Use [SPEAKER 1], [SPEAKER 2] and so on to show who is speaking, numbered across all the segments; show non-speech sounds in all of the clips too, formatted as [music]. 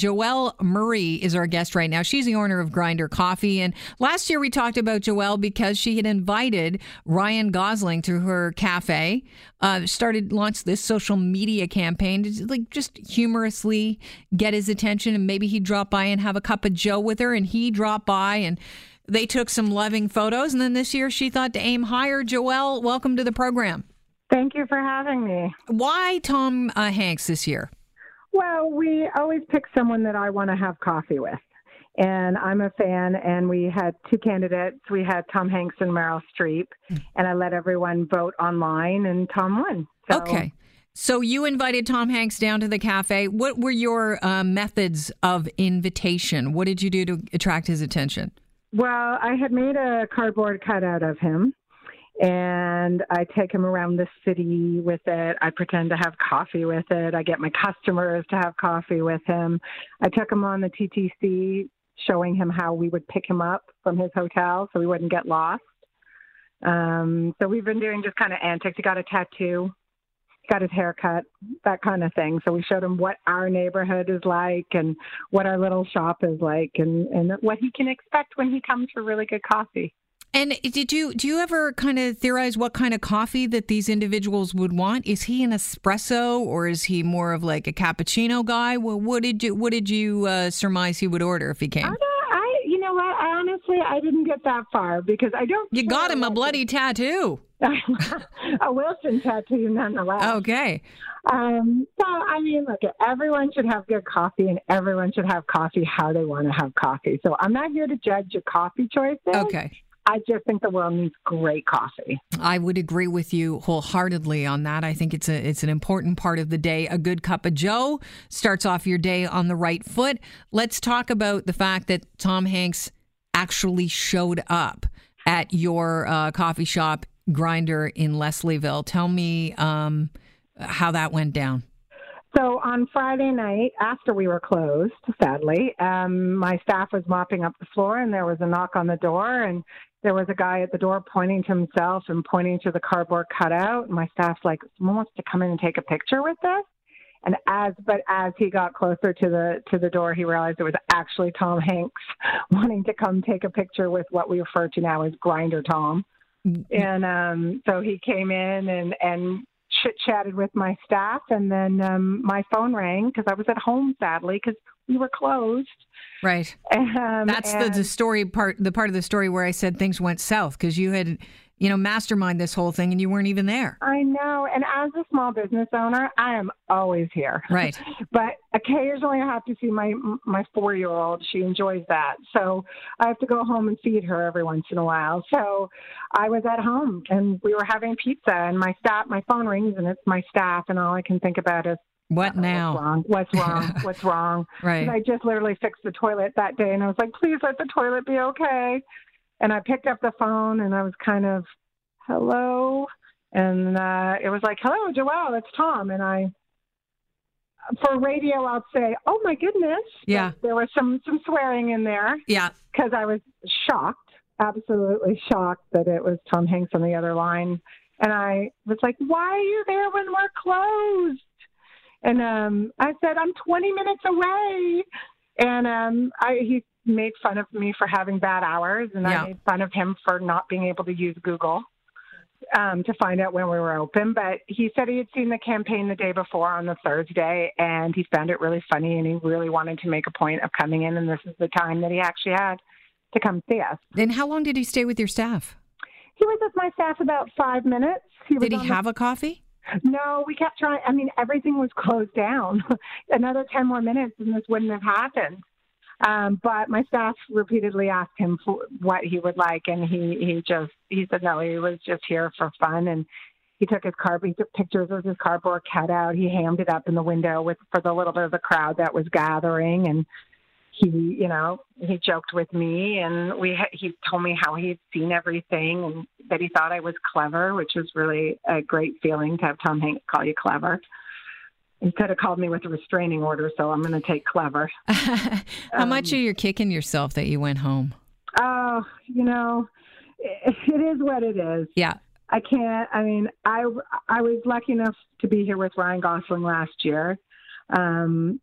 [SPEAKER 1] Joelle Murray is our guest right now. She's the owner of Grinder Coffee. And last year we talked about Joelle because she had invited Ryan Gosling to her cafe, uh, started, launched this social media campaign to like just humorously get his attention. And maybe he'd drop by and have a cup of Joe with her. And he dropped by and they took some loving photos. And then this year she thought to aim higher. Joelle, welcome to the program.
[SPEAKER 2] Thank you for having me.
[SPEAKER 1] Why Tom uh, Hanks this year?
[SPEAKER 2] Well, we always pick someone that I want to have coffee with. And I'm a fan, and we had two candidates. We had Tom Hanks and Meryl Streep, and I let everyone vote online, and Tom won.
[SPEAKER 1] So, okay. So you invited Tom Hanks down to the cafe. What were your uh, methods of invitation? What did you do to attract his attention?
[SPEAKER 2] Well, I had made a cardboard cutout of him and I take him around the city with it. I pretend to have coffee with it. I get my customers to have coffee with him. I took him on the TTC, showing him how we would pick him up from his hotel so he wouldn't get lost. Um, so we've been doing just kind of antics. He got a tattoo, got his hair cut, that kind of thing. So we showed him what our neighborhood is like and what our little shop is like and, and what he can expect when he comes for really good coffee.
[SPEAKER 1] And did you do you ever kind of theorize what kind of coffee that these individuals would want? Is he an espresso or is he more of like a cappuccino guy? Well, what did you what did you uh, surmise he would order if he came?
[SPEAKER 2] I, I, you know what? I honestly I didn't get that far because I don't.
[SPEAKER 1] You got him a bloody tattoo. [laughs]
[SPEAKER 2] a Wilson tattoo, nonetheless.
[SPEAKER 1] Okay.
[SPEAKER 2] Um, so I mean, look, everyone should have good coffee, and everyone should have coffee how they want to have coffee. So I'm not here to judge your coffee choices.
[SPEAKER 1] Okay.
[SPEAKER 2] I just think the world needs great coffee.
[SPEAKER 1] I would agree with you wholeheartedly on that. I think it's a it's an important part of the day. A good cup of Joe starts off your day on the right foot. Let's talk about the fact that Tom Hanks actually showed up at your uh, coffee shop grinder in Leslieville. Tell me um, how that went down.
[SPEAKER 2] So on Friday night, after we were closed, sadly, um, my staff was mopping up the floor, and there was a knock on the door, and there was a guy at the door pointing to himself and pointing to the cardboard cutout. And my staff's like, "Someone wants to come in and take a picture with this." And as but as he got closer to the to the door, he realized it was actually Tom Hanks [laughs] wanting to come take a picture with what we refer to now as Grinder Tom. Mm-hmm. And um, so he came in and and chit chatted with my staff, and then um, my phone rang because I was at home, sadly, because we were closed.
[SPEAKER 1] Right. Um, That's and, the, the story part, the part of the story where I said things went south because you had you know, mastermind this whole thing and you weren't even there.
[SPEAKER 2] I know. And as a small business owner, I am always here.
[SPEAKER 1] Right. [laughs]
[SPEAKER 2] but occasionally I have to see my my 4-year-old. She enjoys that. So I have to go home and feed her every once in a while. So I was at home and we were having pizza and my staff my phone rings and it's my staff and all I can think about is
[SPEAKER 1] what now?
[SPEAKER 2] What's wrong? What's [laughs] wrong? What's wrong?
[SPEAKER 1] right.
[SPEAKER 2] I just literally fixed the toilet that day and I was like, please let the toilet be okay. And I picked up the phone and I was kind of, hello. And uh, it was like, hello, Joelle, it's Tom. And I, for radio, I'll say, oh my goodness.
[SPEAKER 1] Yeah.
[SPEAKER 2] There was some, some swearing in there.
[SPEAKER 1] Yeah.
[SPEAKER 2] Because I was shocked, absolutely shocked that it was Tom Hanks on the other line. And I was like, why are you there when we're closed? And um, I said, I'm 20 minutes away. And um, I, he made fun of me for having bad hours, and yeah. I made fun of him for not being able to use Google um, to find out when we were open. But he said he had seen the campaign the day before on the Thursday, and he found it really funny, and he really wanted to make a point of coming in, and this is the time that he actually had to come see us.
[SPEAKER 1] And how long did he stay with your staff?
[SPEAKER 2] He was with my staff about five minutes.
[SPEAKER 1] He did he have the- a coffee?
[SPEAKER 2] No, we kept trying. I mean, everything was closed down. [laughs] Another 10 more minutes and this wouldn't have happened. Um, but my staff repeatedly asked him for what he would like, and he he just he said no, he was just here for fun, and he took his car, he took pictures of his cardboard cutout. He hammed it up in the window with for the little bit of the crowd that was gathering, and he you know he joked with me, and we he told me how he'd seen everything and that he thought I was clever, which was really a great feeling to have Tom Hanks call you clever. He could have called me with a restraining order, so I'm going to take clever. [laughs]
[SPEAKER 1] How um, much are you kicking yourself that you went home?
[SPEAKER 2] Oh, you know, it, it is what it is.
[SPEAKER 1] Yeah.
[SPEAKER 2] I can't. I mean, I I was lucky enough to be here with Ryan Gosling last year. Um,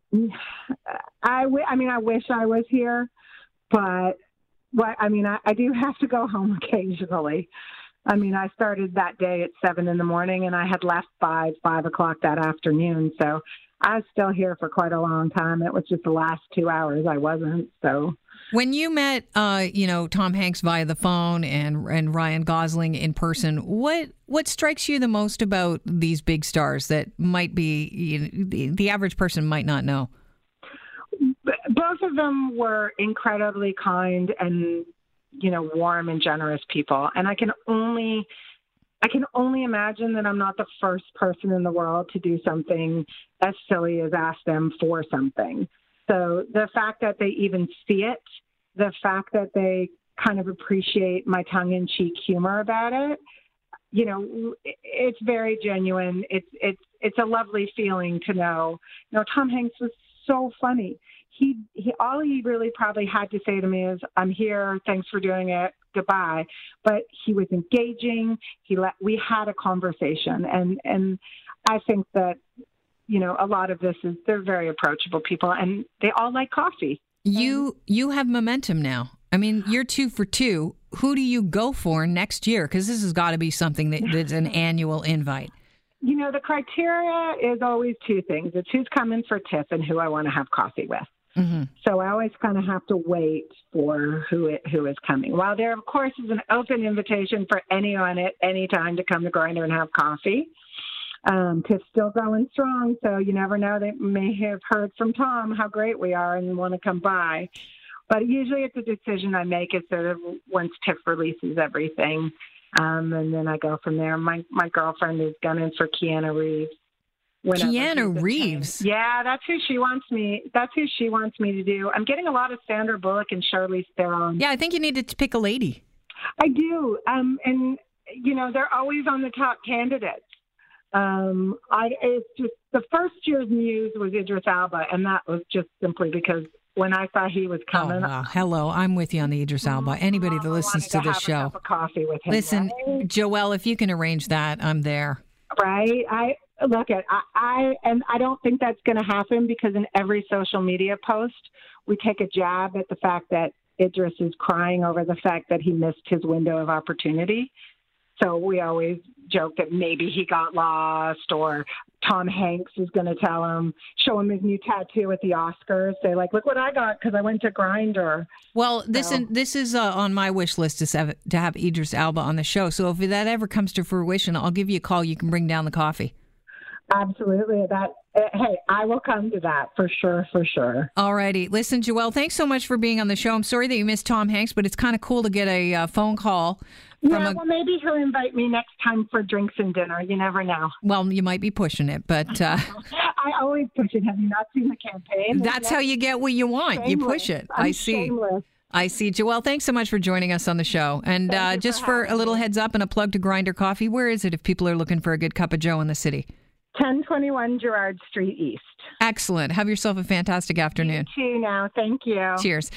[SPEAKER 2] I, w- I mean, I wish I was here, but what I mean, I, I do have to go home [laughs] occasionally. I mean, I started that day at seven in the morning, and I had left by five o'clock that afternoon. So I was still here for quite a long time. It was just the last two hours I wasn't. So
[SPEAKER 1] when you met, uh, you know, Tom Hanks via the phone and and Ryan Gosling in person, what what strikes you the most about these big stars that might be you know, the, the average person might not know?
[SPEAKER 2] Both of them were incredibly kind and you know warm and generous people, and I can only I can only imagine that I'm not the first person in the world to do something as silly as ask them for something. So the fact that they even see it, the fact that they kind of appreciate my tongue in cheek humor about it, you know, it's very genuine. It's it's it's a lovely feeling to know. You know, Tom Hanks was so funny. He he all he really probably had to say to me is, "I'm here. Thanks for doing it. Goodbye." But he was engaging. He let we had a conversation, and and I think that you know a lot of this is they're very approachable people, and they all like coffee.
[SPEAKER 1] You you have momentum now. I mean, you're two for two. Who do you go for next year? Because this has got to be something that, [laughs] that's an annual invite.
[SPEAKER 2] You know, the criteria is always two things: it's who's coming for TIFF and who I want to have coffee with. Mm-hmm. So I always kind of have to wait for who it, who is coming. While there, of course, is an open invitation for anyone at any time to come to Grinder and have coffee. Um, TIFF's still going strong, so you never know. They may have heard from Tom how great we are and want to come by. But usually it's a decision I make as sort of once TIFF releases everything. Um, and then I go from there. My my girlfriend is gunning for Keanu Reeves.
[SPEAKER 1] Keanu Reeves.
[SPEAKER 2] Yeah, that's who she wants me. That's who she wants me to do. I'm getting a lot of Sandra Bullock and Charlize Theron.
[SPEAKER 1] Yeah, I think you need to pick a lady.
[SPEAKER 2] I do, um, and you know they're always on the top candidates. Um, I it's just the first year's muse was Idris Elba, and that was just simply because when I saw he was coming.
[SPEAKER 1] Oh, wow. Hello, I'm with you on the Idris Elba. Anybody that listens to,
[SPEAKER 2] to
[SPEAKER 1] this show,
[SPEAKER 2] coffee with him.
[SPEAKER 1] Listen,
[SPEAKER 2] right?
[SPEAKER 1] Joelle, if you can arrange that, I'm there.
[SPEAKER 2] Right, I look at I, I and I don't think that's going to happen because in every social media post we take a jab at the fact that Idris is crying over the fact that he missed his window of opportunity. So we always joke that maybe he got lost or Tom Hanks is going to tell him, show him his new tattoo at the Oscars. Say like, look what I got because I went to Grinder.
[SPEAKER 1] Well, this so. this is uh, on my wish list to have, to have Idris Elba on the show. So if that ever comes to fruition, I'll give you a call. You can bring down the coffee.
[SPEAKER 2] Absolutely. That uh, hey, I will come to that for sure, for sure.
[SPEAKER 1] All righty. Listen, Joelle, thanks so much for being on the show. I'm sorry that you missed Tom Hanks, but it's kind of cool to get a uh, phone call.
[SPEAKER 2] yeah, a, well, maybe he'll invite me next time for drinks and dinner. You never know.
[SPEAKER 1] Well, you might be pushing it, but uh, [laughs]
[SPEAKER 2] I always push it. Have you not seen the campaign? [laughs]
[SPEAKER 1] That's how you get what you want.
[SPEAKER 2] Shameless.
[SPEAKER 1] You push it.
[SPEAKER 2] I'm
[SPEAKER 1] i see.
[SPEAKER 2] Shameless.
[SPEAKER 1] I see. Joelle, thanks so much for joining us on the show. And uh, just for, for a little
[SPEAKER 2] me.
[SPEAKER 1] heads up and a plug to Grinder Coffee, where is it if people are looking for a good cup of Joe in the city?
[SPEAKER 2] 1021 Gerrard Street East.
[SPEAKER 1] Excellent. Have yourself a fantastic afternoon.
[SPEAKER 2] You too now. Thank you.
[SPEAKER 1] Cheers.